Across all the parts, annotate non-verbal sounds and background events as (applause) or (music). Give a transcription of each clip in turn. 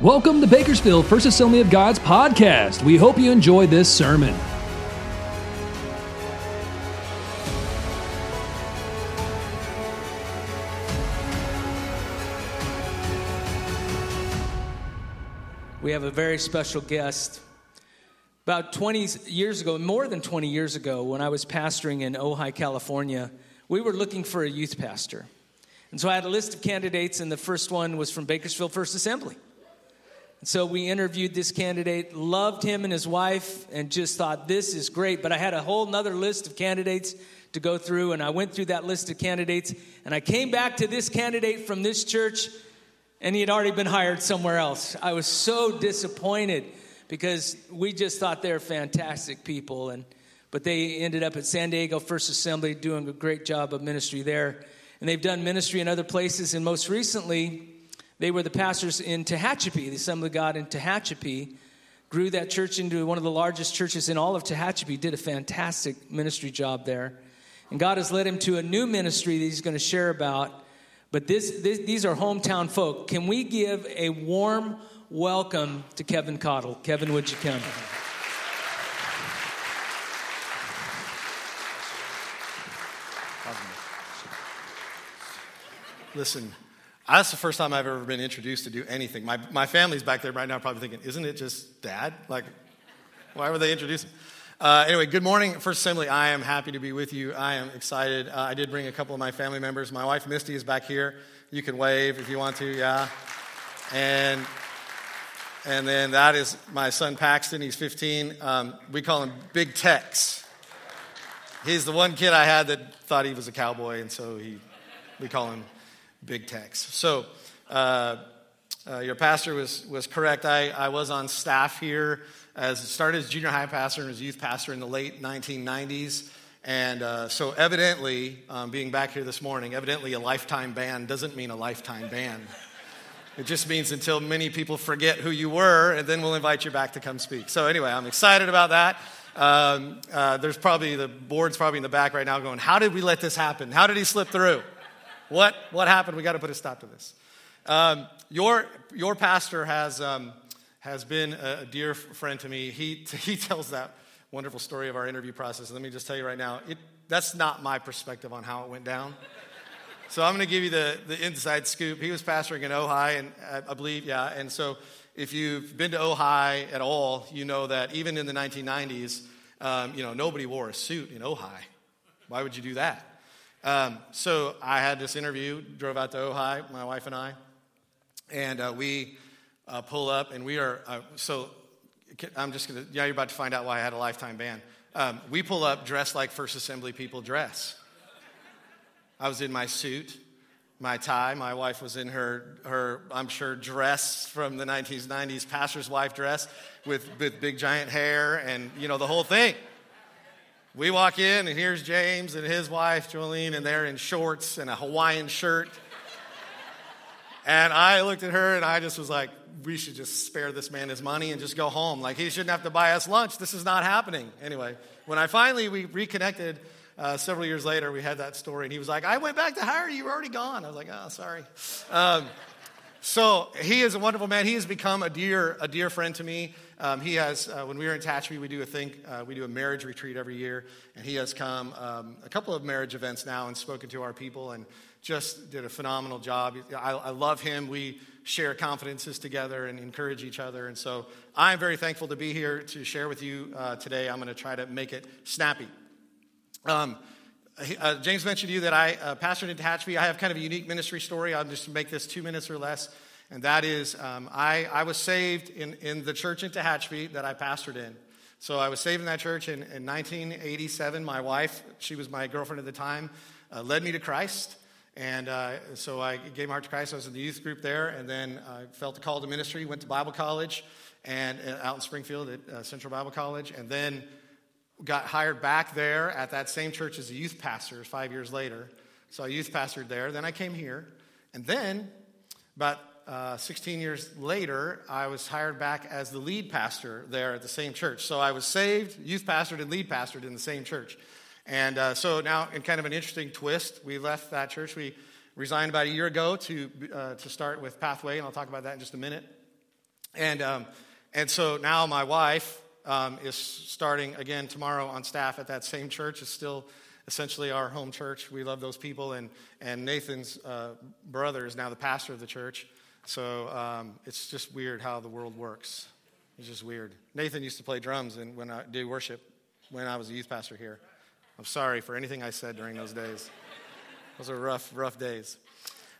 Welcome to Bakersfield First Assembly of God's podcast. We hope you enjoy this sermon. We have a very special guest. About 20 years ago, more than 20 years ago, when I was pastoring in Ojai, California, we were looking for a youth pastor. And so I had a list of candidates, and the first one was from Bakersfield First Assembly. So we interviewed this candidate, loved him and his wife, and just thought, this is great. But I had a whole nother list of candidates to go through, and I went through that list of candidates, and I came back to this candidate from this church, and he had already been hired somewhere else. I was so disappointed because we just thought they were fantastic people, and but they ended up at San Diego First Assembly doing a great job of ministry there. And they've done ministry in other places, and most recently, they were the pastors in Tehachapi, the Assembly of God in Tehachapi. Grew that church into one of the largest churches in all of Tehachapi, did a fantastic ministry job there. And God has led him to a new ministry that he's going to share about. But this, this, these are hometown folk. Can we give a warm welcome to Kevin Cottle? Kevin, would you come? Listen, that's the first time I've ever been introduced to do anything. My, my family's back there right now probably thinking, isn't it just dad? Like, why were they introducing? Uh, anyway, good morning, First Assembly. I am happy to be with you. I am excited. Uh, I did bring a couple of my family members. My wife, Misty, is back here. You can wave if you want to, yeah. And, and then that is my son, Paxton. He's 15. Um, we call him Big Tex. He's the one kid I had that thought he was a cowboy, and so he, we call him Big Tex. So, uh, uh, your pastor was, was correct. I, I was on staff here as started as junior high pastor and as youth pastor in the late 1990s. And uh, so, evidently, um, being back here this morning, evidently a lifetime ban doesn't mean a lifetime ban. It just means until many people forget who you were, and then we'll invite you back to come speak. So, anyway, I'm excited about that. Um, uh, there's probably the board's probably in the back right now going, How did we let this happen? How did he slip through? What, what happened? We got to put a stop to this. Um, your, your pastor has, um, has been a, dear friend to me. He, (laughs) he tells that wonderful story of our interview process. Let me just tell you right now, it, that's not my perspective on how it went down. (laughs) So I'm going to give you the, the inside scoop. He was pastoring in Ojai, and I, I believe, yeah. And so if you've been to Ojai at all, you know that even in the 1990s, um, you know, nobody wore a suit in Ojai. Why would you do that? Um, so I had this interview, drove out to Ojai, my wife and I, and uh, we uh, pull up, and we are, uh, so I'm just gonna, yeah, you're about to find out why I had a lifetime ban. Um, we pull up dressed like First Assembly people dress. I was in my suit, my tie. My wife was in her, her I'm sure, dress from the 1990s, pastor's wife dress with, with big giant hair and, you know, the whole thing. We walk in, and here's James and his wife, Jolene, and they're in shorts and a Hawaiian shirt. And I looked at her and I just was like, we should just spare this man his money and just go home. Like, he shouldn't have to buy us lunch. This is not happening. Anyway, when I finally we reconnected uh, several years later, we had that story, and he was like, I went back to hire you. You were already gone. I was like, oh, sorry. Um, so he is a wonderful man. He has become a dear, a dear friend to me. Um, he has, uh, when we were in Tehachapi, we do a thing, uh, we do a marriage retreat every year, and he has come um, a couple of marriage events now and spoken to our people and just did a phenomenal job. I, I love him. We share confidences together and encourage each other, and so I'm very thankful to be here to share with you uh, today. I'm going to try to make it snappy. Um, uh, James mentioned to you that I uh, pastored in Tehachapi. I have kind of a unique ministry story. I'll just make this two minutes or less. And that is, um, I, I was saved in, in the church in Tehachapi that I pastored in. So I was saved in that church in, in 1987. My wife, she was my girlfriend at the time, uh, led me to Christ. And uh, so I gave my heart to Christ. I was in the youth group there, and then I felt the call to ministry, went to Bible college, and uh, out in Springfield at uh, Central Bible College, and then got hired back there at that same church as a youth pastor five years later. So I youth pastored there. Then I came here. And then, about uh, 16 years later, I was hired back as the lead pastor there at the same church. So I was saved, youth pastored, and lead pastored in the same church. And uh, so now, in kind of an interesting twist, we left that church. We resigned about a year ago to, uh, to start with Pathway, and I'll talk about that in just a minute. And, um, and so now my wife um, is starting again tomorrow on staff at that same church. It's still essentially our home church. We love those people. And, and Nathan's uh, brother is now the pastor of the church. So um, it's just weird how the world works. It's just weird. Nathan used to play drums and when I do worship when I was a youth pastor here. I'm sorry for anything I said during those days. Those are rough, rough days.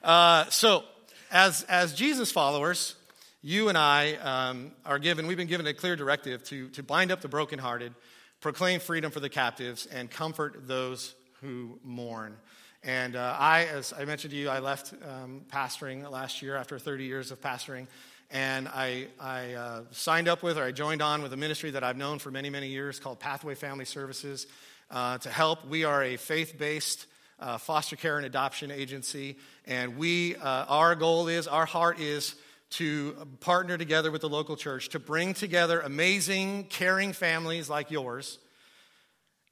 Uh, so, as, as Jesus followers, you and I um, are given, we've been given a clear directive to, to bind up the brokenhearted, proclaim freedom for the captives, and comfort those who mourn. And uh, I, as I mentioned to you, I left um, pastoring last year after 30 years of pastoring. And I, I uh, signed up with, or I joined on with a ministry that I've known for many, many years called Pathway Family Services uh, to help. We are a faith based uh, foster care and adoption agency. And we, uh, our goal is, our heart is, to partner together with the local church to bring together amazing, caring families like yours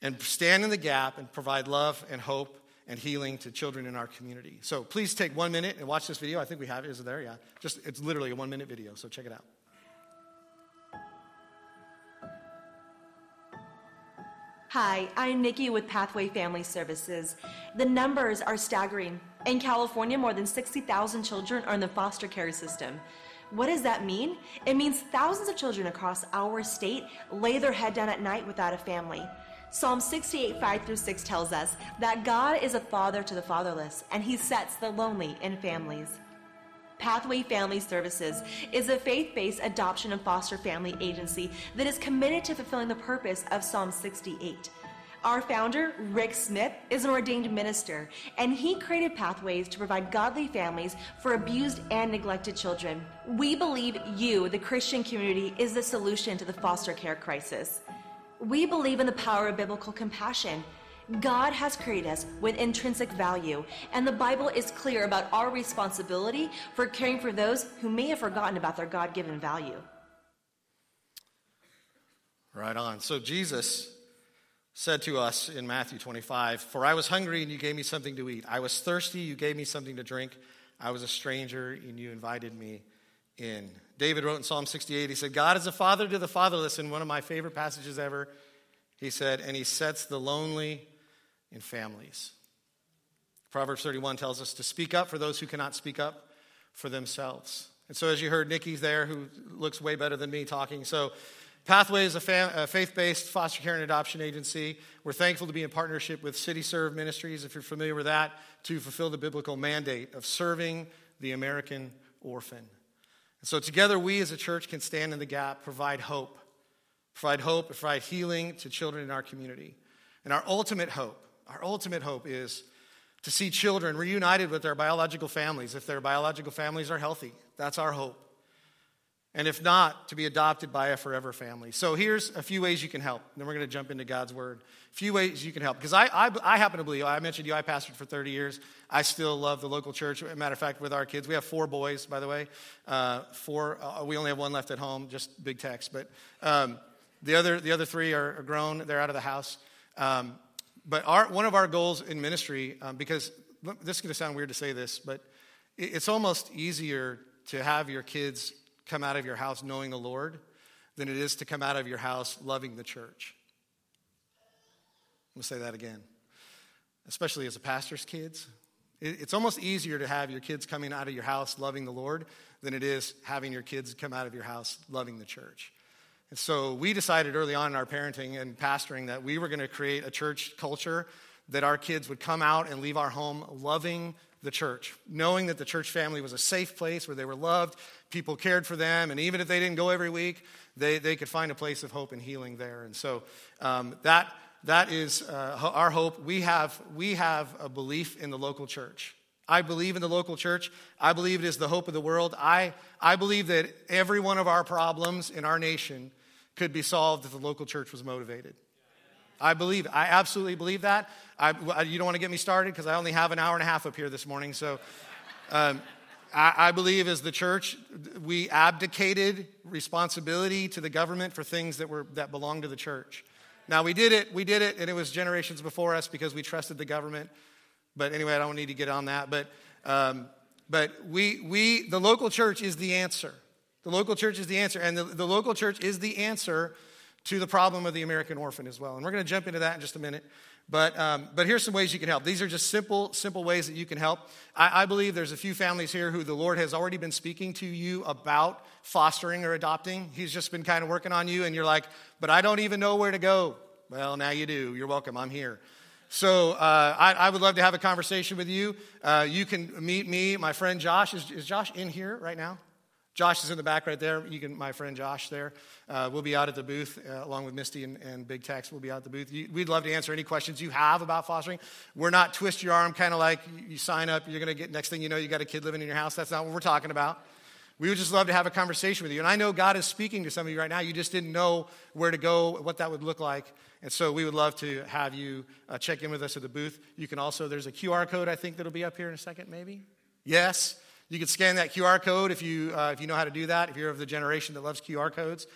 and stand in the gap and provide love and hope and healing to children in our community. So please take one minute and watch this video. I think we have it. Is it there? Yeah. Just it's literally a one minute video, so check it out. Hi, I'm Nikki with Pathway Family Services. The numbers are staggering. In California, more than 60,000 children are in the foster care system. What does that mean? It means thousands of children across our state lay their head down at night without a family. Psalm 68, 5 through 6 tells us that God is a father to the fatherless, and he sets the lonely in families. Pathway Family Services is a faith based adoption and foster family agency that is committed to fulfilling the purpose of Psalm 68. Our founder, Rick Smith, is an ordained minister, and he created pathways to provide godly families for abused and neglected children. We believe you, the Christian community, is the solution to the foster care crisis. We believe in the power of biblical compassion. God has created us with intrinsic value, and the Bible is clear about our responsibility for caring for those who may have forgotten about their God given value. Right on. So Jesus said to us in Matthew 25, For I was hungry and you gave me something to eat. I was thirsty, you gave me something to drink. I was a stranger and you invited me in. David wrote in Psalm 68, he said, God is a father to the fatherless, in one of my favorite passages ever. He said, and he sets the lonely in families. Proverbs 31 tells us to speak up for those who cannot speak up for themselves. And so, as you heard, Nikki's there, who looks way better than me talking. So, Pathway is a, fam- a faith based foster care and adoption agency. We're thankful to be in partnership with City Serve Ministries, if you're familiar with that, to fulfill the biblical mandate of serving the American orphan. And so, together, we as a church can stand in the gap, provide hope, provide hope, provide healing to children in our community. And our ultimate hope, our ultimate hope is to see children reunited with their biological families if their biological families are healthy. That's our hope and if not, to be adopted by a forever family. So here's a few ways you can help. Then we're going to jump into God's word. A few ways you can help. Because I, I, I, happen to believe, I mentioned you, I pastored for 30 years. I still love the local church. matter of fact, with our kids, we have four boys, by the way. Uh, four, uh, we only have one left at home, just Big Tex. But um, the, other, the other three are, grown, they're out of the house. Um, but our, one of our goals in ministry, um, because this is going to sound weird to say this, but it's almost easier to have your kids come out of your house knowing the Lord than it is to come out of your house loving the church. I'm going to say that again. Especially as a pastor's kids. It's almost easier to have your kids coming out of your house loving the Lord than it is having your kids come out of your house loving the church. And so we decided early on in our parenting and pastoring that we were going to create a church culture that our kids would come out and leave our home loving the church, knowing that the church family was a safe place where they were loved, people cared for them, and even if they didn't go every week, they, they could find a place of hope and healing there. And so um, that, that is uh, our hope. We have, we have a belief in the local church. I believe in the local church. I believe it is the hope of the world. I, I believe that every one of our problems in our nation could be solved if the local church was motivated. I believe, I absolutely believe that. I, you don't want to get me started because I only have an hour and a half up here this morning. So um, I, believe as the church, we abdicated responsibility to the government for things that, were, that belong to the church. Now, we did it, we did it, and it was generations before us because we trusted the government. But anyway, I don't need to get on that. But, um, but we, we, the local church is the answer. The local church is the answer. And the, the local church is the answer to the problem of the American orphan as well. And we're going to jump into that in just a minute. But, um, but here's some ways you can help. These are just simple, simple ways that you can help. I, I believe there's a few families here who the Lord has already been speaking to you about fostering or adopting. He's just been kind of working on you, and you're like, but I don't even know where to go. Well, now you do. You're welcome. I'm here. So uh, I, I, would love to have a conversation with you. Uh, you can meet me, my friend Josh. Is, is Josh in here right now? Josh is in the back right there. You can, my friend Josh there. Uh, we'll be out at the booth uh, along with Misty and, and, Big Tex. We'll be out at the booth. You, we'd love to answer any questions you have about fostering. We're not twist your arm, kind of like you, sign up, you're going to get, next thing you know, you got a kid living in your house. That's not what we're talking about. We would just love to have a conversation with you. And I know God is speaking to some of you right now. You just didn't know where to go, what that would look like. And so we would love to have you uh, check in with us at the booth. You can also, there's a QR code I think that'll be up here in a second, maybe? Yes. You can scan that QR code if you, uh, if you know how to do that, if you're of the generation that loves QR codes.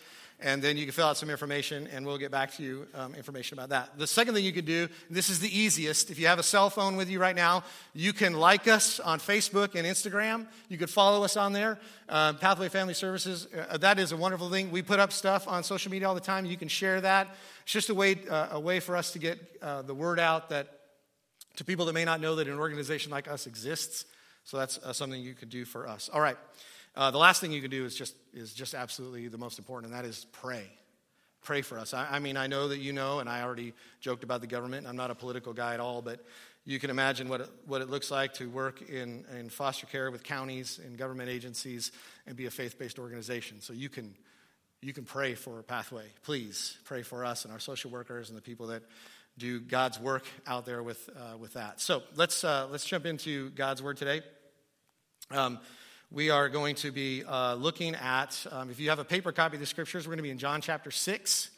And then you can fill out some information, and we'll get back to you um, information about that. The second thing you could do, this is the easiest. If you have a cell phone with you right now, you can like us on Facebook and Instagram. You could follow us on there. Uh, Pathway Family Services, uh, that is a wonderful thing. We put up stuff on social media all the time. You can share that. It's just a way, uh, a way for us to get uh, the word out that to people that may not know that an organization like us exists. So that's uh, something you could do for us. All right. Uh, the last thing you can do is just, is just absolutely the most important, and that is pray. Pray for us. I, I mean, I know that you know, and I already joked about the government. I'm not a political guy at all, but you can imagine what it, what it looks like to work in, in foster care with counties and government agencies and be a faith based organization. So you can, you can pray for Pathway. Please pray for us and our social workers and the people that do God's work out there with, uh, with that. So let's, uh, let's jump into God's word today. Um, we are going to be uh, looking at, um, if you have a paper copy of the scriptures, we're going to be in John chapter 6.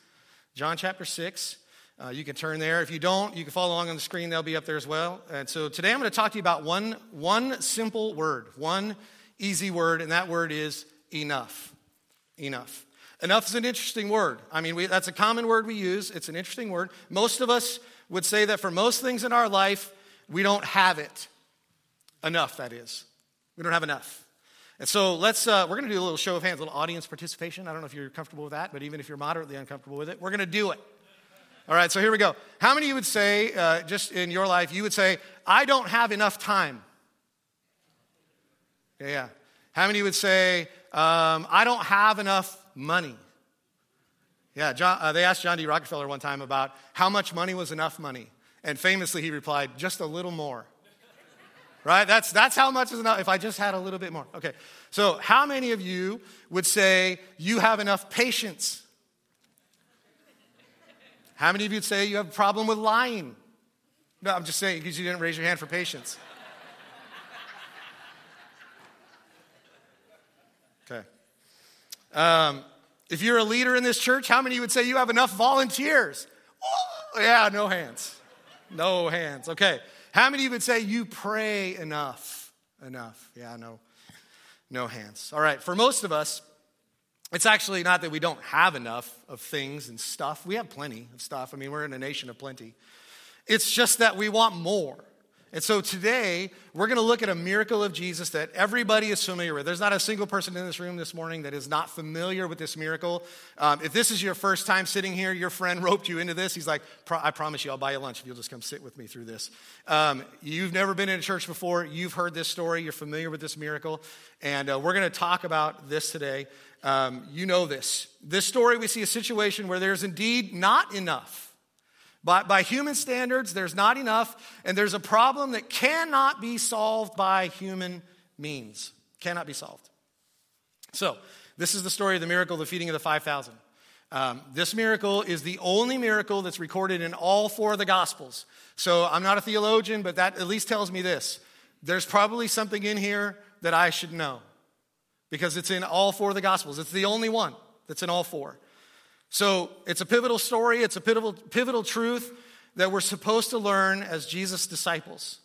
John chapter 6. Uh, you can turn there. If you don't, you can follow along on the screen. They'll be up there as well. And so today I'm going to talk to you about one, one simple word, one easy word, and that word is enough. Enough. Enough is an interesting word. I mean, we, that's a common word we use. It's an interesting word. Most of us would say that for most things in our life, we don't have it. Enough, that is. We don't have enough. And so let's, uh, we're going to do a little show of hands, a little audience participation. I don't know if you're comfortable with that, but even if you're moderately uncomfortable with it, we're going to do it. All right, so here we go. How many of you would say, uh, just in your life, you would say, I don't have enough time? Yeah, yeah. How many would say, um, I don't have enough money. Yeah, John, uh, they asked John D. Rockefeller one time about how much money was enough money. And famously, he replied, just a little more. right? That's, that's how much is enough if I just had a little bit more. Okay, so how many of you would say you have enough patience? How many of you would say you have a problem with lying? No, I'm just saying because you didn't raise your hand for patience. Okay. Um, if you're a leader in this church, how many would say you have enough volunteers? Oh, yeah, no hands. No hands. Okay. How many would say you pray enough? Enough. Yeah, no. No hands. All right. For most of us, it's actually not that we don't have enough of things and stuff. We have plenty of stuff. I mean, we're in a nation of plenty. It's just that we want more. And so today, we're going to look at a miracle of Jesus that everybody is familiar with. There's not a single person in this room this morning that is not familiar with this miracle. Um, if this is your first time sitting here, your friend roped you into this. He's like, I promise you, I'll buy you lunch if you'll just come sit with me through this. Um, you've never been in a church before. You've heard this story. You're familiar with this miracle. And uh, we're going to talk about this today. Um, you know this. This story, we see a situation where there's indeed not enough by, by human standards, there's not enough, and there's a problem that cannot be solved by human means. Cannot be solved. So, this is the story of the miracle of the feeding of the 5,000. Um, this miracle is the only miracle that's recorded in all four of the Gospels. So, I'm not a theologian, but that at least tells me this. There's probably something in here that I should know because it's in all four of the Gospels. It's the only one that's in all four. So it's a pivotal story, it's a pivotal, pivotal truth that we're supposed to learn as Jesus' disciples.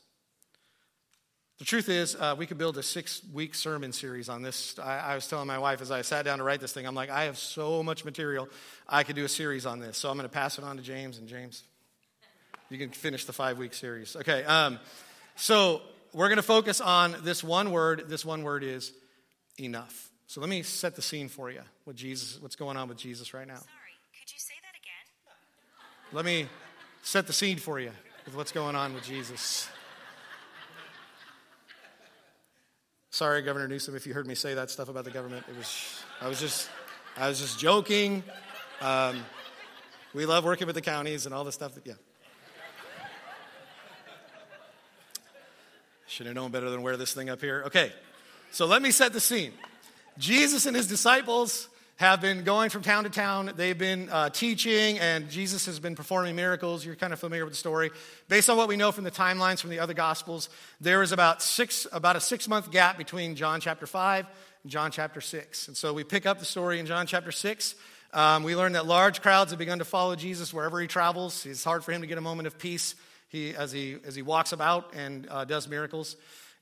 The truth is, uh, we could build a six week sermon series on this. I, I, was telling my wife as I sat down to write this thing, I'm like, I have so much material, I could do a series on this. So I'm going to pass it on to James, and James, you can finish the five week series. Okay, um, so we're going to focus on this one word. This one word is enough. So let me set the scene for you. What Jesus, what's going on with Jesus right now? Sorry, could you say that again? Let me set the scene for you with what's going on with Jesus. Sorry, Governor Newsom, if you heard me say that stuff about the government. It was I was just I was just joking. Um, we love working with the counties and all the stuff that yeah. Should have known better than wear this thing up here. Okay, so let me set the scene. Jesus and his disciples have been going from town to town. They've been uh, teaching, and Jesus has been performing miracles. You're kind of familiar with the story. Based on what we know from the timelines from the other Gospels, there is about six, about a six month gap between John chapter five and John chapter six. And so we pick up the story in John chapter six. Um, we learn that large crowds have begun to follow Jesus wherever he travels. It's hard for him to get a moment of peace he, as, he, as he walks about and uh, does miracles.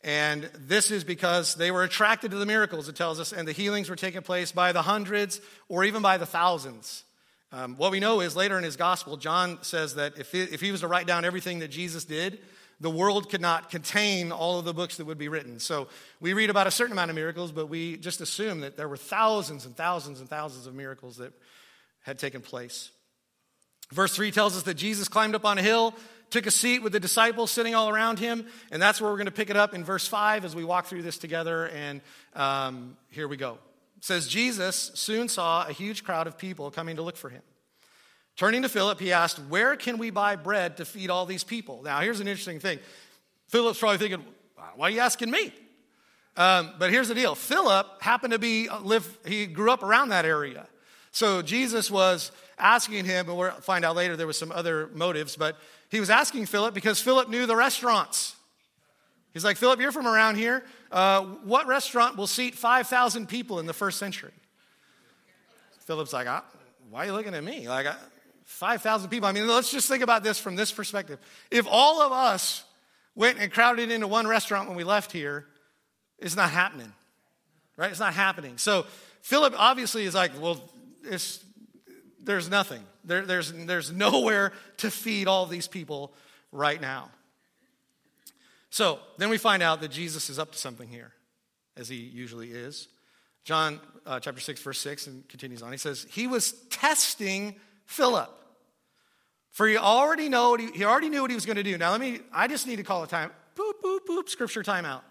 And this is because they were attracted to the miracles, it tells us, and the healings were taking place by the hundreds or even by the thousands. Um, what we know is later in his gospel, John says that if, it, if he was to write down everything that Jesus did, the world could not contain all of the books that would be written. So we read about a certain amount of miracles, but we just assume that there were thousands and thousands and thousands of miracles that had taken place. Verse 3 tells us that Jesus climbed up on a hill took a seat with the disciples sitting all around him. And that's where we're going to pick it up in verse 5 as we walk through this together. And um, here we go. It says, Jesus soon saw a huge crowd of people coming to look for him. Turning to Philip, he asked, Where can we buy bread to feed all these people? Now, here's an interesting thing. Philip's probably thinking, Why are you asking me? Um, but here's the deal Philip happened to be, live, he grew up around that area. So Jesus was asking him, and we'll find out later there was some other motives, but he was asking Philip because Philip knew the restaurants. He's like, Philip, you're from around here. Uh, what restaurant will seat 5,000 people in the first century? Philip's like, ah, why are you looking at me? Like, 5,000 people. I mean, let's just think about this from this perspective. If all of us went and crowded into one restaurant when we left here, it's not happening, right? It's not happening. So Philip obviously is like, well, there's nothing. There, there's, there's nowhere to feed all these people right now. So then we find out that Jesus is up to something here, as he usually is. John uh, chapter 6, verse 6, and continues on. He says, He was testing Philip. For he already know he, he already knew what he was going to do. Now let me, I just need to call a time. Boop, boop, boop, scripture timeout.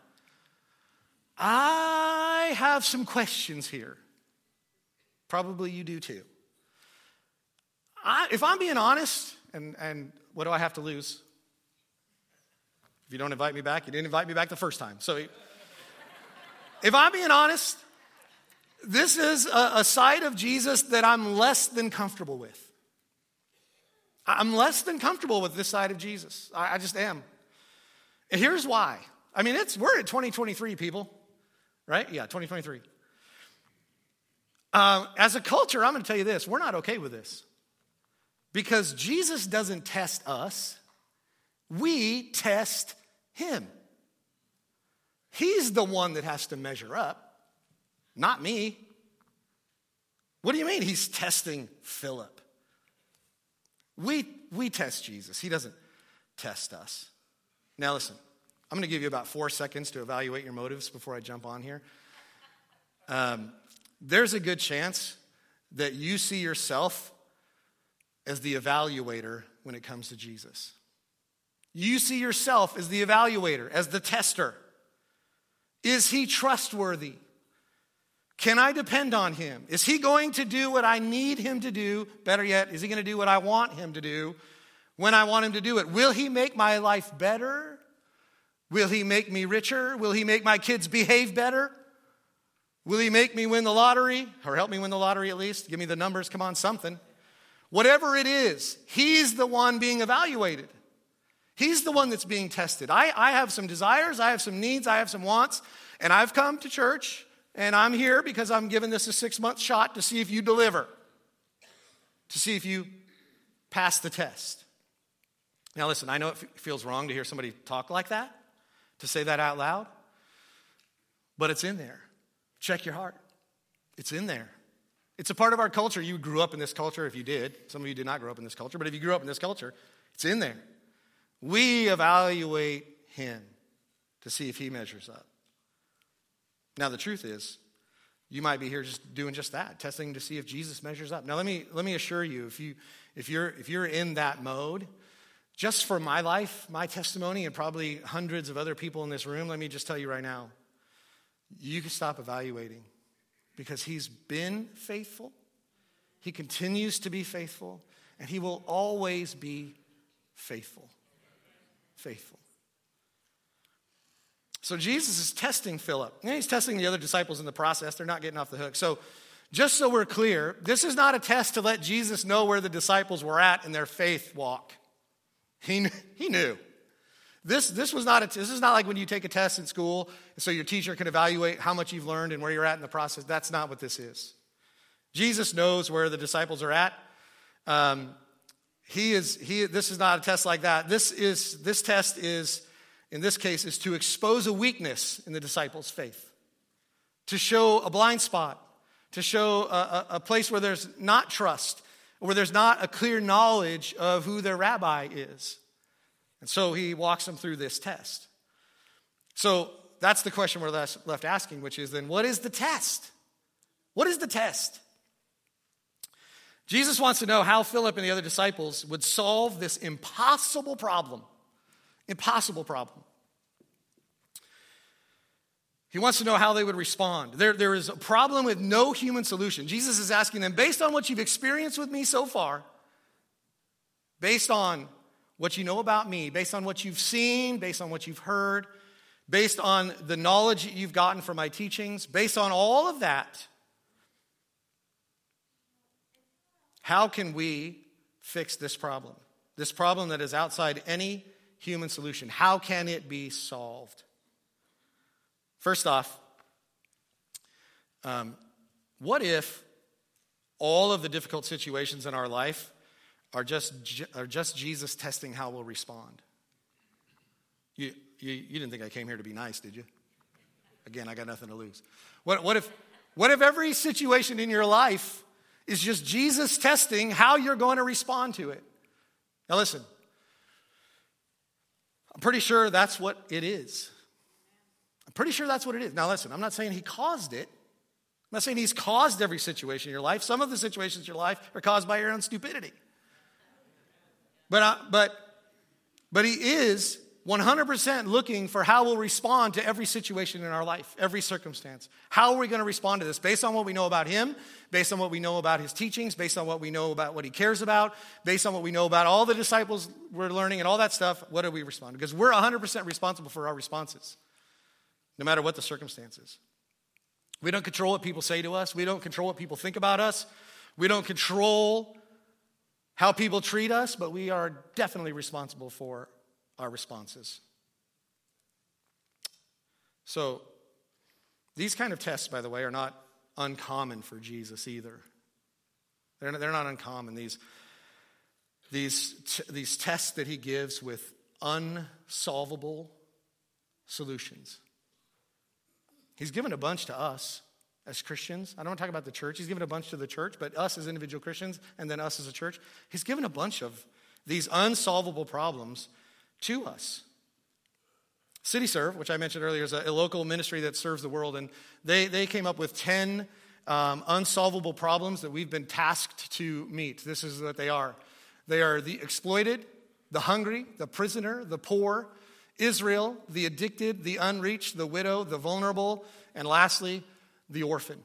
I have some questions here. Probably you do too. I, if I'm being honest, and, and what do I have to lose? If you don't invite me back, you didn't invite me back the first time. So if I'm being honest, this is a, a side of Jesus that I'm less than comfortable with. I'm less than comfortable with this side of Jesus. I, I just am. And here's why. I mean, it's we're at 2023, people, right? Yeah, 2023. Um, as a culture, I'm going to tell you this: we're not okay with this. Because Jesus doesn't test us, we test him. He's the one that has to measure up, not me. What do you mean he's testing Philip? We, we test Jesus, he doesn't test us. Now, listen, I'm going to give you about four seconds to evaluate your motives before I jump on here. Um, there's a good chance that you see yourself as the evaluator when it comes to Jesus. You see yourself as the evaluator, as the tester. Is he trustworthy? Can I depend on him? Is he going to do what I need him to do? Better yet, is he going to do what I want him to do when I want him to do it? Will he make my life better? Will he make me richer? Will he make my kids behave better? Will he make me win the lottery? Or help me win the lottery at least? Give me the numbers, come on, something. Whatever it is, he's the one being evaluated. He's the one that's being tested. I, I have some desires, I have some needs, I have some wants, and I've come to church and I'm here because I'm giving this a six month shot to see if you deliver, to see if you pass the test. Now, listen, I know it feels wrong to hear somebody talk like that, to say that out loud, but it's in there. Check your heart, it's in there. It's a part of our culture. You grew up in this culture if you did. Some of you did not grow up in this culture, but if you grew up in this culture, it's in there. We evaluate him to see if he measures up. Now, the truth is, You might be here just doing just that, testing to see if Jesus measures up. Now let me let me assure you, if you if you're if you're in that mode, just for my life, my testimony, and probably hundreds of other people in this room, let me just tell you right now, you can stop evaluating because he's been faithful, he continues to be faithful, and he will always be faithful. Faithful. So Jesus is testing Philip. And he's testing the other disciples in the process. They're not getting off the hook. So, just so we're clear, this is not a test to let Jesus know where the disciples were at in their faith walk. He, he knew. This, this was not a, this is not like when you take a test in school so your teacher can evaluate how much you've learned and where you're at in the process. That's not what this is. Jesus knows where the disciples are at. Um, he is, he, this is not a test like that. This, is, this test is, in this case, is to expose a weakness in the disciples' faith, to show a blind spot, to show a, a, a place where there's not trust, where there's not a clear knowledge of who their rabbi is. And so he walks them through this test. So that's the question we're left asking, which is then what is the test? What is the test? Jesus wants to know how Philip and the other disciples would solve this impossible problem. Impossible problem. He wants to know how they would respond. There, there is a problem with no human solution. Jesus is asking them, based on what you've experienced with me so far, based on what you know about me, based on what you've seen, based on what you've heard, based on the knowledge that you've gotten from my teachings, based on all of that, How can we fix this problem? This problem that is outside any human solution. How can it be solved? First off, um, what if all of the difficult situations in our life are just, are just Jesus testing how we'll respond? You, you, you didn't think I came here to be nice, did you? Again, I got nothing to lose. What, what, if, what if every situation in your life is just Jesus testing how you're going to respond to it. Now, listen, I'm pretty sure that's what it is. I'm pretty sure that's what it is. Now, listen, I'm not saying he caused it. I'm not saying he's caused every situation in your life. Some of the situations in your life are caused by your own stupidity. But, uh, but, but he is 100% looking for how we'll respond to every situation in our life, every circumstance. How are we going to respond to this? Based on what we know about Him, based on what we know about His teachings, based on what we know about what He cares about, based on what we know about all the disciples we're learning and all that stuff, what do we respond? to? Because we're 100% responsible for our responses, no matter what the circumstances. We don't control what people say to us, we don't control what people think about us, we don't control how people treat us, but we are definitely responsible for our responses. So, these kind of tests, by the way, are not uncommon for Jesus either. They're not, they're not uncommon. These, these, t- these tests that he gives with unsolvable solutions. He's given a bunch to us as Christians. I don't want to talk about the church. He's given a bunch to the church, but us as individual Christians and then us as a church. He's given a bunch of these unsolvable problems to us. City Serve, which I mentioned earlier, is a, local ministry that serves the world, and they, they came up with 10 um, unsolvable problems that we've been tasked to meet. This is what they are they are the exploited, the hungry, the prisoner, the poor, Israel, the addicted, the unreached, the widow, the vulnerable, and lastly, the orphan.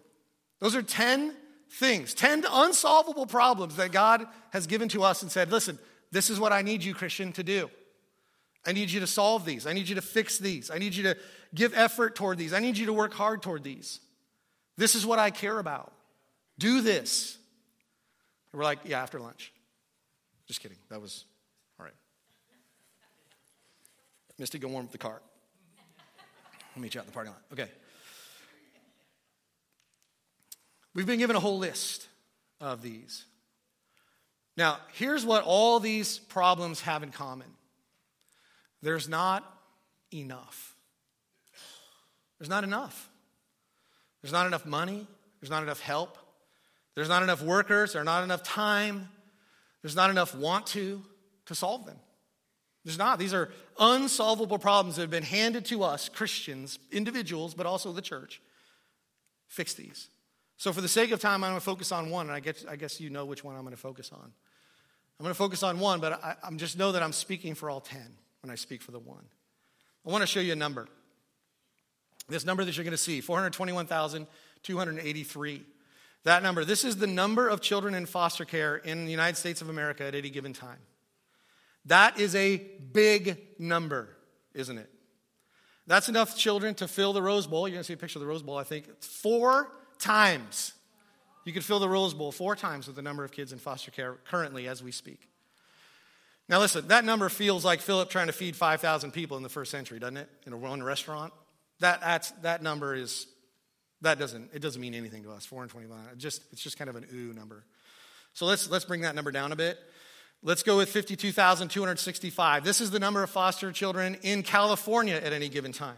Those are 10 things, 10 unsolvable problems that God has given to us and said, listen, this is what I need you, Christian, to do. I need you to solve these. I need you to fix these. I need you to give effort toward these. I need you to work hard toward these. This is what I care about. Do this. And we're like, yeah, after lunch. Just kidding. That was all right. Misty, go warm up the car. I'll meet you out in the parking lot. Okay. We've been given a whole list of these. Now, here's what all these problems have in common there's not enough. There's not enough. There's not enough money. There's not enough help. There's not enough workers. There's not enough time. There's not enough want to to solve them. There's not. These are unsolvable problems that have been handed to us, Christians, individuals, but also the church, fix these. So, for the sake of time, I'm going to focus on one, and I guess, I guess you know which one I'm going to focus on. I'm going to focus on one, but I, I'm just know that I'm speaking for all 10 when I speak for the one. I want to show you a number. This number that you're going to see 421,283. That number, this is the number of children in foster care in the United States of America at any given time. That is a big number, isn't it? That's enough children to fill the Rose Bowl. You're going to see a picture of the Rose Bowl, I think, four times. You could fill the Rose Bowl four times with the number of kids in foster care currently as we speak. Now, listen, that number feels like Philip trying to feed 5,000 people in the first century, doesn't it? In a one restaurant. That, that's, that number is, that doesn't, it doesn't mean anything to us, 421. It just, it's just kind of an ooh number. So let's, let's bring that number down a bit. Let's go with 52,265. This is the number of foster children in California at any given time.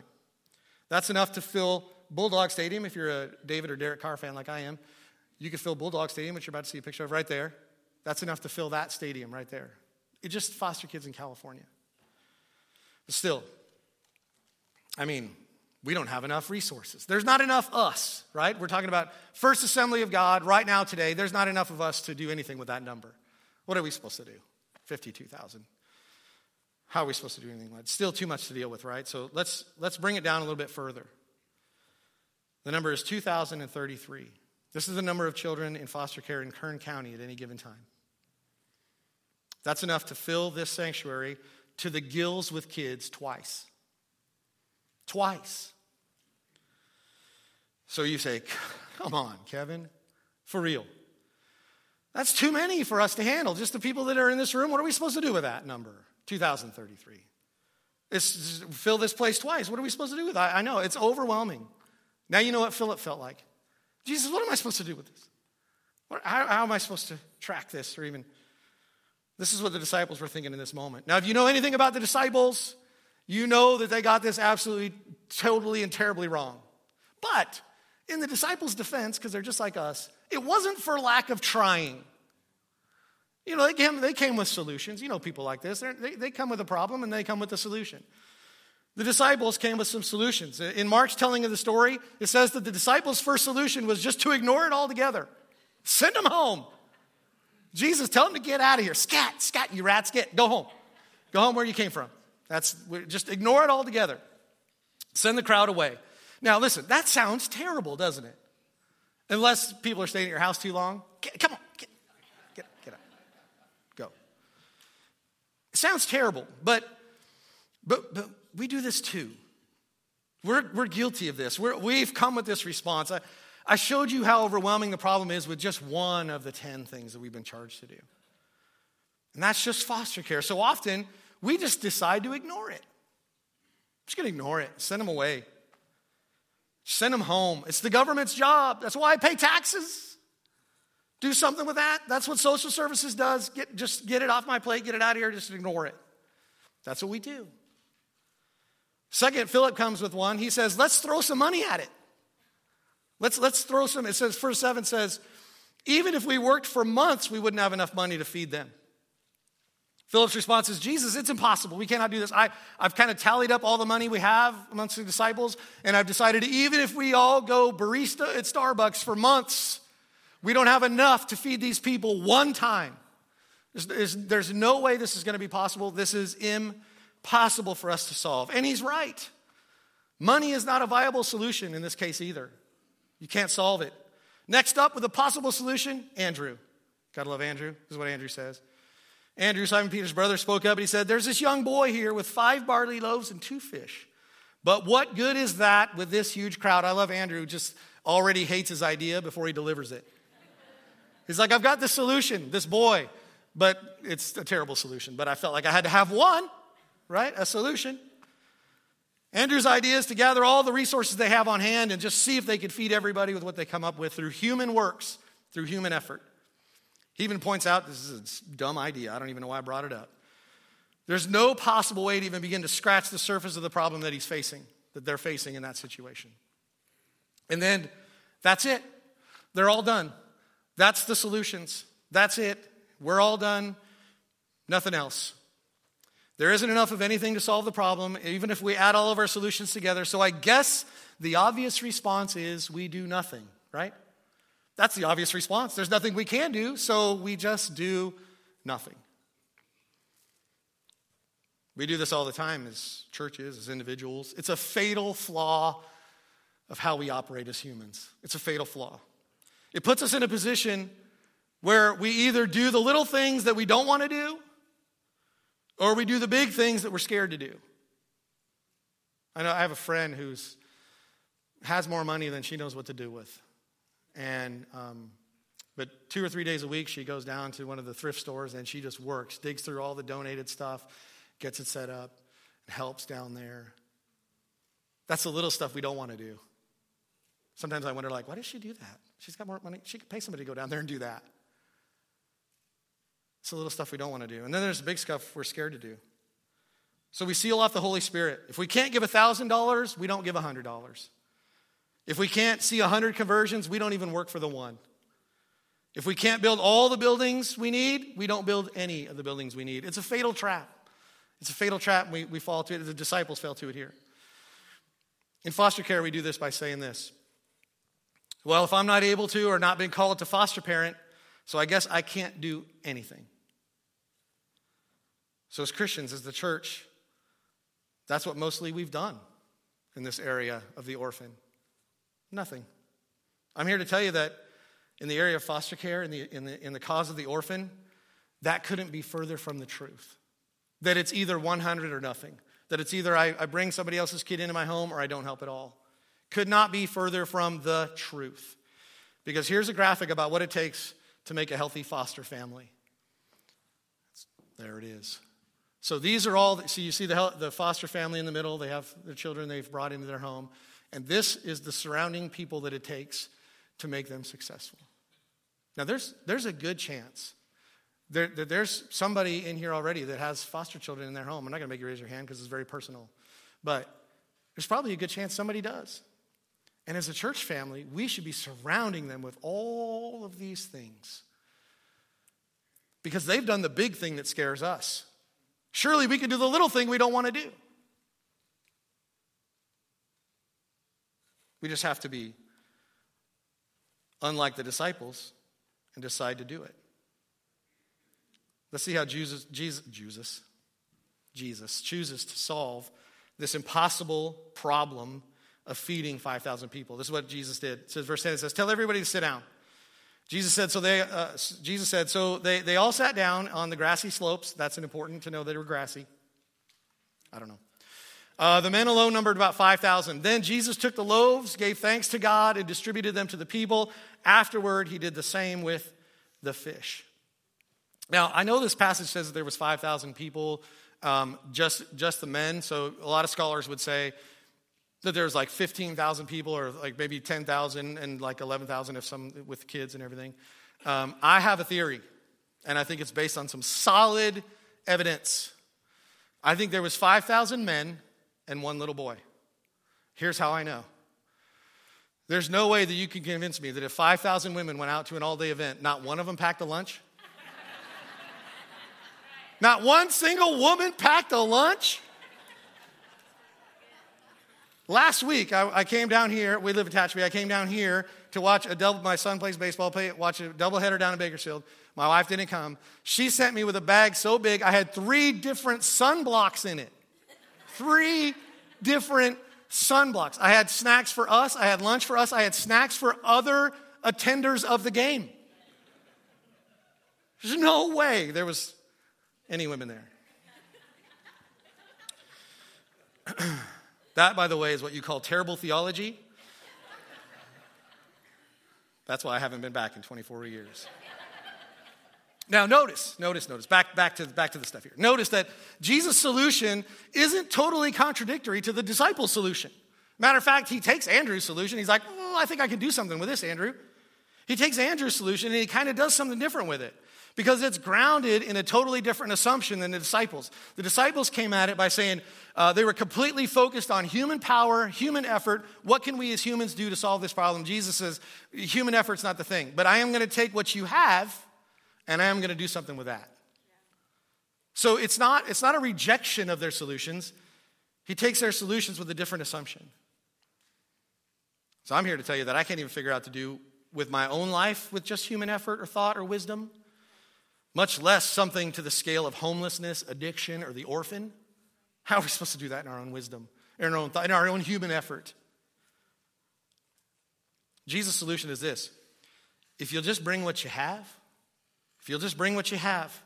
That's enough to fill Bulldog Stadium. If you're a David or Derek Carr fan like I am, you could fill Bulldog Stadium, which you're about to see a picture of right there. That's enough to fill that stadium right there. It just foster kids in California. But still, I mean, we don't have enough resources. There's not enough us, right? We're talking about First Assembly of God right now today. There's not enough of us to do anything with that number. What are we supposed to do? 52,000. How are we supposed to do anything? It's still too much to deal with, right? So let's, let's bring it down a little bit further. The number is 2,033. This is the number of children in foster care in Kern County at any given time. That's enough to fill this sanctuary to the gills with kids twice. Twice. So you say, come on, Kevin, for real. That's too many for us to handle. Just the people that are in this room, what are we supposed to do with that number? 2033. It's, fill this place twice. What are we supposed to do with that? I know, it's overwhelming. Now you know what Philip felt like. Jesus, what am I supposed to do with this? How, how am I supposed to track this or even? This is what the disciples were thinking in this moment. Now, if you know anything about the disciples, you know that they got this absolutely, totally, and terribly wrong. But in the disciples' defense, because they're just like us, it wasn't for lack of trying. You know, they came, they came with solutions. You know, people like this, they, they come with a problem and they come with a solution. The disciples came with some solutions. In Mark's telling of the story, it says that the disciples' first solution was just to ignore it altogether. Send them home. Jesus, tell them to get out of here. Scat, scat, you rats, get, go home. Go home where you came from. That's just ignore it altogether. Send the crowd away. Now, listen, that sounds terrible, doesn't it? Unless people are staying at your house too long. Get, come on, get, get, get out. Go. It sounds terrible, but, but, but we do this too. We're, we're guilty of this. we have come with this response. I, I showed you how overwhelming the problem is with just one of the 10 things that we've been charged to do. And that's just foster care. So often, we just decide to ignore it. I'm just going to ignore it, send them away. Send them home. It's the government's job. That's why I pay taxes. Do something with that. That's what social services does. Get, just get it off my plate, get it out of here, just ignore it. That's what we do. Second, Philip comes with one. He says, let's throw some money at it. Let's, let's throw some. It says, verse 7 says, even if we worked for months, we wouldn't have enough money to feed them. Philip's response is, Jesus, it's impossible. We cannot do this. I, I've kind of tallied up all the money we have amongst the disciples, and I've decided even if we all go barista at Starbucks for months, we don't have enough to feed these people one time. There's, there's, there's no way this is going to be possible. This is impossible for us to solve. And he's right. Money is not a viable solution in this case either. You can't solve it. Next up with a possible solution, Andrew. Gotta love Andrew. This is what Andrew says. Andrew, Simon Peter's brother, spoke up and he said, There's this young boy here with five barley loaves and two fish. But what good is that with this huge crowd? I love Andrew, just already hates his idea before he delivers it. He's like, I've got the solution, this boy, but it's a terrible solution. But I felt like I had to have one, right? A solution. Andrew's idea is to gather all the resources they have on hand and just see if they could feed everybody with what they come up with through human works, through human effort. He even points out this is a dumb idea. I don't even know why I brought it up. There's no possible way to even begin to scratch the surface of the problem that he's facing, that they're facing in that situation. And then that's it. They're all done. That's the solutions. That's it. We're all done. Nothing else. There isn't enough of anything to solve the problem, even if we add all of our solutions together. So I guess the obvious response is we do nothing, right? That's the obvious response. There's nothing we can do, so we just do nothing. We do this all the time as churches, as individuals. It's a fatal flaw of how we operate as humans. It's a fatal flaw. It puts us in a position where we either do the little things that we don't want to do or we do the big things that we're scared to do. I know I have a friend who's has more money than she knows what to do with. And um, but two or three days a week she goes down to one of the thrift stores and she just works, digs through all the donated stuff, gets it set up, and helps down there. That's the little stuff we don't want to do. Sometimes I wonder, like, why does she do that? She's got more money. She could pay somebody to go down there and do that. It's the little stuff we don't want to do. And then there's the big stuff we're scared to do. So we seal off the Holy Spirit. If we can't give $1,000, we don't give $100. If we can't see 100 conversions, we don't even work for the one. If we can't build all the buildings we need, we don't build any of the buildings we need. It's a fatal trap. It's a fatal trap. We, we fall to it. The disciples fell to it here. In foster care, we do this by saying this Well, if I'm not able to or not being called to foster parent, so I guess I can't do anything. So, as Christians, as the church, that's what mostly we've done in this area of the orphan. Nothing. I'm here to tell you that in the area of foster care, in the, in the, in the cause of the orphan, that couldn't be further from the truth. That it's either 100 or nothing. That it's either I, I bring somebody else's kid into my home or I don't help at all. Could not be further from the truth. Because here's a graphic about what it takes to make a healthy foster family. There it is. So these are all, so you see the, the foster family in the middle, they have the children they've brought into their home. And this is the surrounding people that it takes to make them successful. Now, there's, there's a good chance. There, there's somebody in here already that has foster children in their home. I'm not going to make you raise your hand because it's very personal. But there's probably a good chance somebody does. And as a church family, we should be surrounding them with all of these things because they've done the big thing that scares us. Surely we can do the little thing we don't want to do. We just have to be unlike the disciples and decide to do it. Let's see how Jesus, Jesus, Jesus, Jesus chooses to solve this impossible problem of feeding 5,000 people. This is what Jesus did. It says, verse 10, it says, Tell everybody to sit down. Jesus said, so they, uh, Jesus said, so they, they all sat down on the grassy slopes. That's important to know they were grassy. I don't know. Uh, the men alone numbered about 5,000. Then Jesus took the loaves, gave thanks to God, and distributed them to the people. Afterward, he did the same with the fish. Now, I know this passage says there was 5,000 people, um, just, just the men. So a lot of scholars would say that there's like 15,000 people or like maybe 10,000 and like 11,000 if some with kids and everything. Um, I have a theory, and I think it's based on some solid evidence. I think there was 5,000 men and one little boy. Here's how I know. There's no way that you can convince me that if 5,000 women went out to an all day event, not one of them packed a lunch. (laughs) not one single woman packed a lunch. Last week, I, I, came down here. We live in Tehachapi. I came down here to watch a double. My son plays baseball. Play, watch a doubleheader down in Bakersfield. My wife didn't come. She sent me with a bag so big I had three different sunblocks in it. Three different sunblocks. I had snacks for us. I had lunch for us. I had snacks for other attenders of the game. There's no way there was any women there. (clears throat) That, by the way, is what you call terrible theology. That's why I haven't been back in 24 years. Now, notice, notice, notice, back, back, to, back to the stuff here. Notice that Jesus' solution isn't totally contradictory to the disciples' solution. Matter of fact, he takes Andrew's solution. He's like, oh, I think I can do something with this, Andrew. He takes Andrew's solution and he kind of does something different with it because it's grounded in a totally different assumption than the disciples. The disciples came at it by saying uh, they were completely focused on human power, human effort. What can we as humans do to solve this problem? Jesus says, human effort's not the thing, but I am going to take what you have and I am going to do something with that. So it's not, it's not a rejection of their solutions. He takes their solutions with a different assumption. So I'm here to tell you that I can't even figure out to do with my own life with just human effort or thought or wisdom, much less something to the scale of homelessness, addiction, or the orphan. How are we supposed to do that in our own wisdom, in our own, thought, in our own human effort? Jesus' solution is this if you'll just bring what you have, if you'll just bring what you have,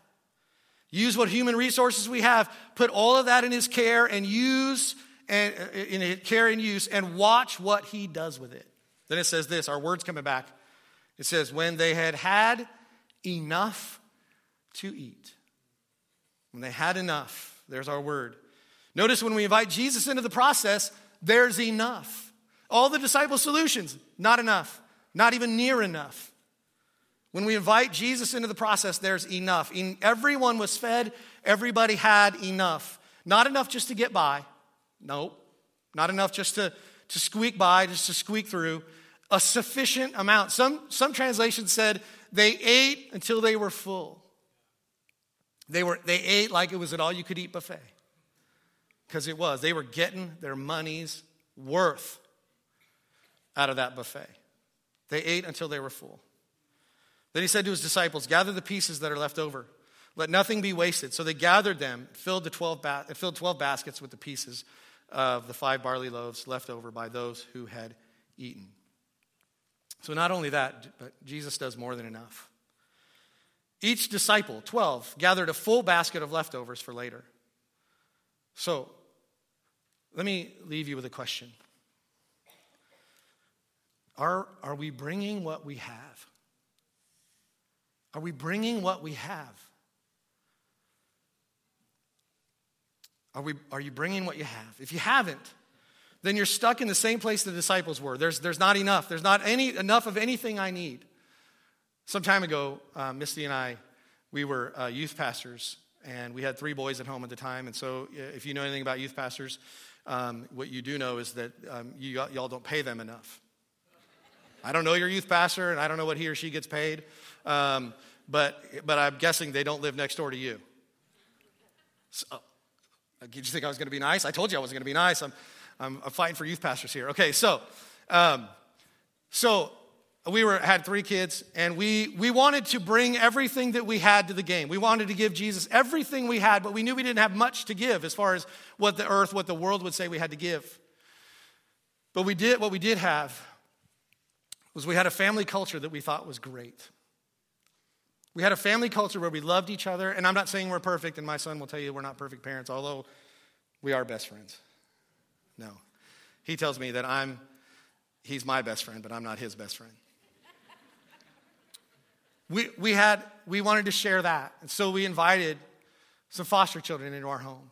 use what human resources we have, put all of that in his care and use and uh, in care and use and watch what he does with it. Then it says this, our words coming back. It says, when they had had enough to eat. When they had enough, there's our word. Notice when we invite Jesus into the process, there's enough. All the disciple solutions, not enough, not even near enough. When we invite Jesus into the process, there's enough. everyone was fed, everybody had enough. Not enough just to get by. Nope. Not enough just to, to squeak by, just to squeak through. A sufficient amount. Some, some translations said they ate until they were full. They, were, they ate like it was an all you could eat buffet. Because it was. They were getting their money's worth out of that buffet. They ate until they were full. Then he said to his disciples, Gather the pieces that are left over. Let nothing be wasted. So they gathered them, filled, the 12 ba- filled 12 baskets with the pieces of the five barley loaves left over by those who had eaten. So not only that, but Jesus does more than enough. Each disciple, 12, gathered a full basket of leftovers for later. So let me leave you with a question Are, are we bringing what we have? Are we bringing what we have? Are, we, are you bringing what you have? If you haven't, then you're stuck in the same place the disciples were. There's, there's not enough. There's not any, enough of anything I need. Some time ago, uh, Misty and I, we were uh, youth pastors, and we had three boys at home at the time. And so, if you know anything about youth pastors, um, what you do know is that um, you, y'all don't pay them enough. I don't know your youth pastor, and I don't know what he or she gets paid, um, but, but I'm guessing they don't live next door to you. So, did you think I was going to be nice? I told you I wasn't going to be nice. I'm, I'm, I'm, fighting for youth pastors here. Okay, so, um, so we were had three kids, and we we wanted to bring everything that we had to the game. We wanted to give Jesus everything we had, but we knew we didn't have much to give as far as what the earth, what the world would say we had to give. But we did what we did have was we had a family culture that we thought was great. We had a family culture where we loved each other, and I'm not saying we're perfect, and my son will tell you we're not perfect parents, although we are best friends. No. He tells me that I'm, he's my best friend, but I'm not his best friend. We, we had, we wanted to share that, and so we invited some foster children into our home.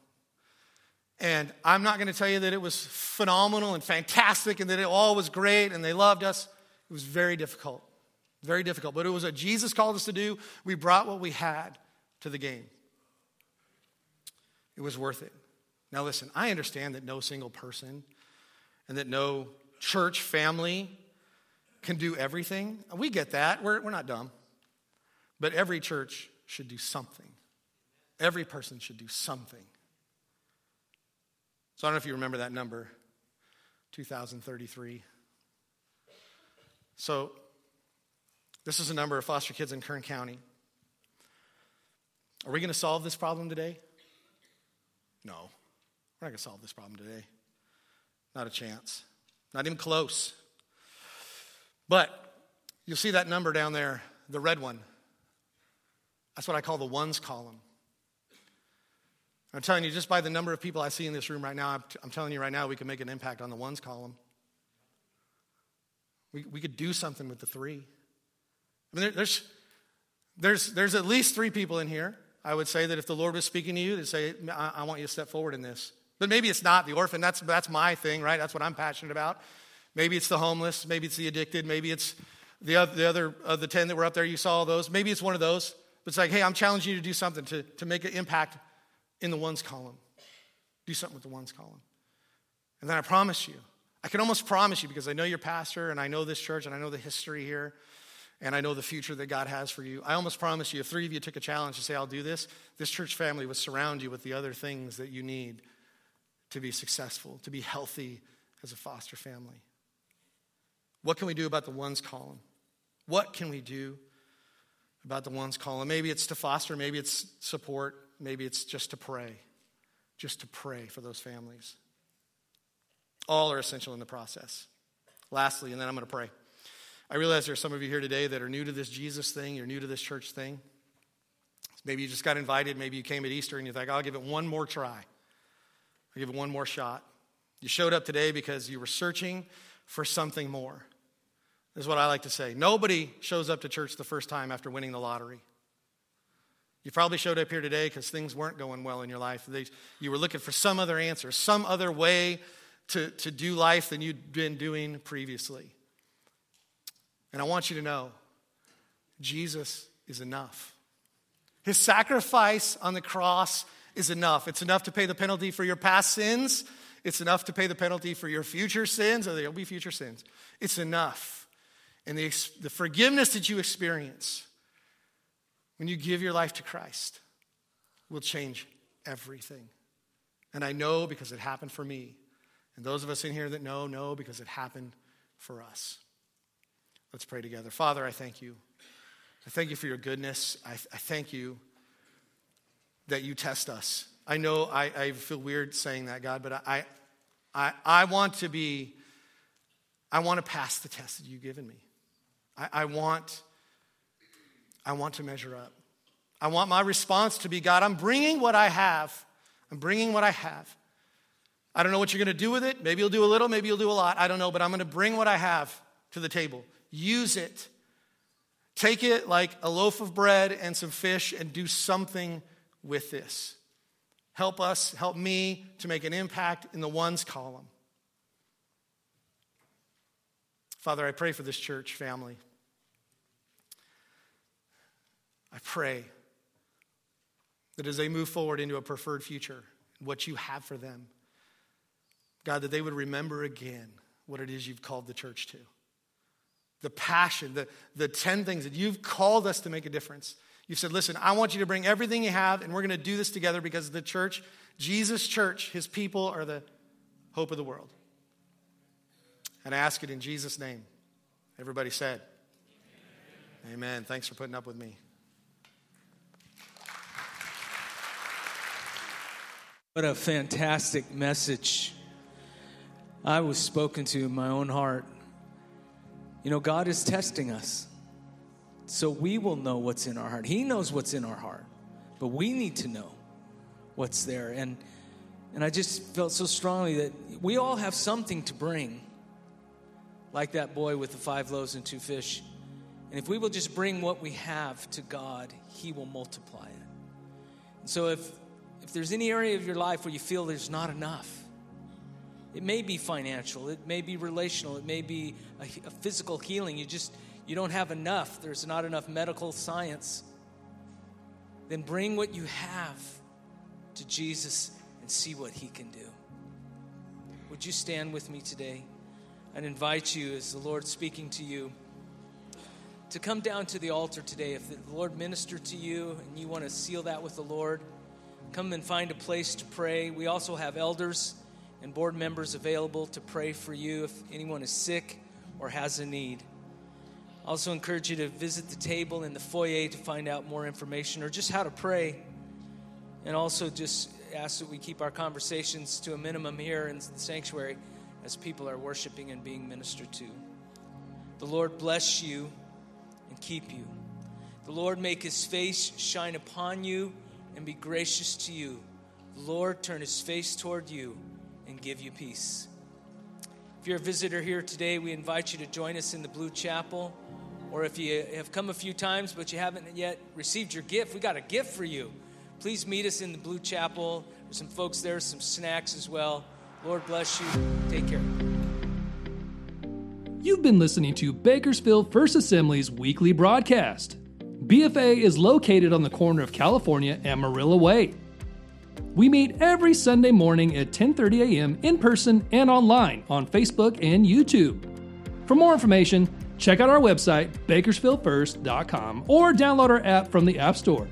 And I'm not going to tell you that it was phenomenal and fantastic and that it all was great and they loved us. It was very difficult. Very difficult, but it was what Jesus called us to do. We brought what we had to the game. It was worth it. Now, listen, I understand that no single person and that no church family can do everything. We get that. We're, we're not dumb. But every church should do something. Every person should do something. So I don't know if you remember that number 2033. So this is a number of foster kids in Kern County. Are we going to solve this problem today? No. We're not going to solve this problem today. Not a chance. Not even close. But you'll see that number down there, the red one. That's what I call the ones column. I'm telling you, just by the number of people I see in this room right now, I'm, t- I'm telling you right now, we can make an impact on the ones column. We, we could do something with the three. I mean, there's, there's, there's at least three people in here. I would say that if the Lord was speaking to you, to say, I, I want you to step forward in this. But maybe it's not the orphan. That's, that's my thing, right? That's what I'm passionate about. Maybe it's the homeless. Maybe it's the addicted. Maybe it's the other, the other of the 10 that were up there. You saw those. Maybe it's one of those. But it's like, hey, I'm challenging you to do something to, to make an impact in the ones column. Do something with the ones column. And then I promise you, I can almost promise you because I know your pastor and I know this church and I know the history here and I know the future that God has for you. I almost promise you, if three of you took a challenge to say, I'll do this, this church family would surround you with the other things that you need to be successful, to be healthy as a foster family. What can we do about the ones column? What can we do about the ones calling. Maybe it's to foster, maybe it's support, maybe it's just to pray, just to pray for those families. All are essential in the process. Lastly, and then I'm going to pray. I realize there are some of you here today that are new to this Jesus thing, you're new to this church thing. Maybe you just got invited, maybe you came at Easter and you think, I'll give it one more try. I'll give it one more shot. You showed up today because you were searching for something more. This is what I like to say. Nobody shows up to church the first time after winning the lottery. You probably showed up here today because things weren't going well in your life. You were looking for some other answer, some other way to, to do life than you'd been doing previously. And I want you to know Jesus is enough. His sacrifice on the cross is enough. It's enough to pay the penalty for your past sins. It's enough to pay the penalty for your future sins, or there'll be future sins. It's enough. And the, the forgiveness that you experience when you give your life to Christ will change everything. And I know because it happened for me. And those of us in here that know, know because it happened for us. Let's pray together. Father, I thank you. I thank you for your goodness. I, I thank you that you test us. I know I, I, feel weird saying that, God, but I, I, I want to be, I want to pass the test that you've given me. I, I want, I want to measure up. I want my response to be, God, I'm bringing what I have. I'm bringing what I have. I don't know what you're going to do with it. Maybe you'll do a little, maybe you'll do a lot. I don't know, but I'm going to bring what I have to the table. Use it. Take it like a loaf of bread and some fish and do something with this. Help us, help me to make an impact in the ones column. Father, I pray for this church family. I pray that as they move forward into a preferred future, what you have for them, God, that they would remember again what it is you've called the church to the passion, the, the 10 things that you've called us to make a difference. You've said, listen, I want you to bring everything you have, and we're going to do this together because the church, Jesus' church, his people are the hope of the world. And I ask it in Jesus' name. Everybody said, Amen. Amen. Thanks for putting up with me. What a fantastic message. I was spoken to in my own heart. You know, God is testing us. So we will know what's in our heart. He knows what's in our heart. But we need to know what's there. And and I just felt so strongly that we all have something to bring. Like that boy with the five loaves and two fish. And if we will just bring what we have to God, he will multiply it. And so if if there's any area of your life where you feel there's not enough, it may be financial, it may be relational, it may be a, a physical healing. You just you don't have enough. There's not enough medical science. Then bring what you have to Jesus and see what he can do. Would you stand with me today? And invite you, as the Lord speaking to you, to come down to the altar today. If the Lord ministered to you and you want to seal that with the Lord, come and find a place to pray. We also have elders and board members available to pray for you if anyone is sick or has a need. I also encourage you to visit the table in the foyer to find out more information or just how to pray. And also just ask that we keep our conversations to a minimum here in the sanctuary as people are worshiping and being ministered to. The Lord bless you and keep you. The Lord make his face shine upon you and be gracious to you. The Lord turn his face toward you and give you peace. If you're a visitor here today, we invite you to join us in the Blue Chapel. Or if you have come a few times but you haven't yet received your gift, we got a gift for you. Please meet us in the Blue Chapel. There's some folks there, some snacks as well. Lord bless you. Take care. You've been listening to Bakersfield First Assembly's weekly broadcast. BFA is located on the corner of California and Marilla Way. We meet every Sunday morning at 10:30 a.m. in person and online on Facebook and YouTube. For more information, Check out our website, bakersfieldfirst.com, or download our app from the App Store.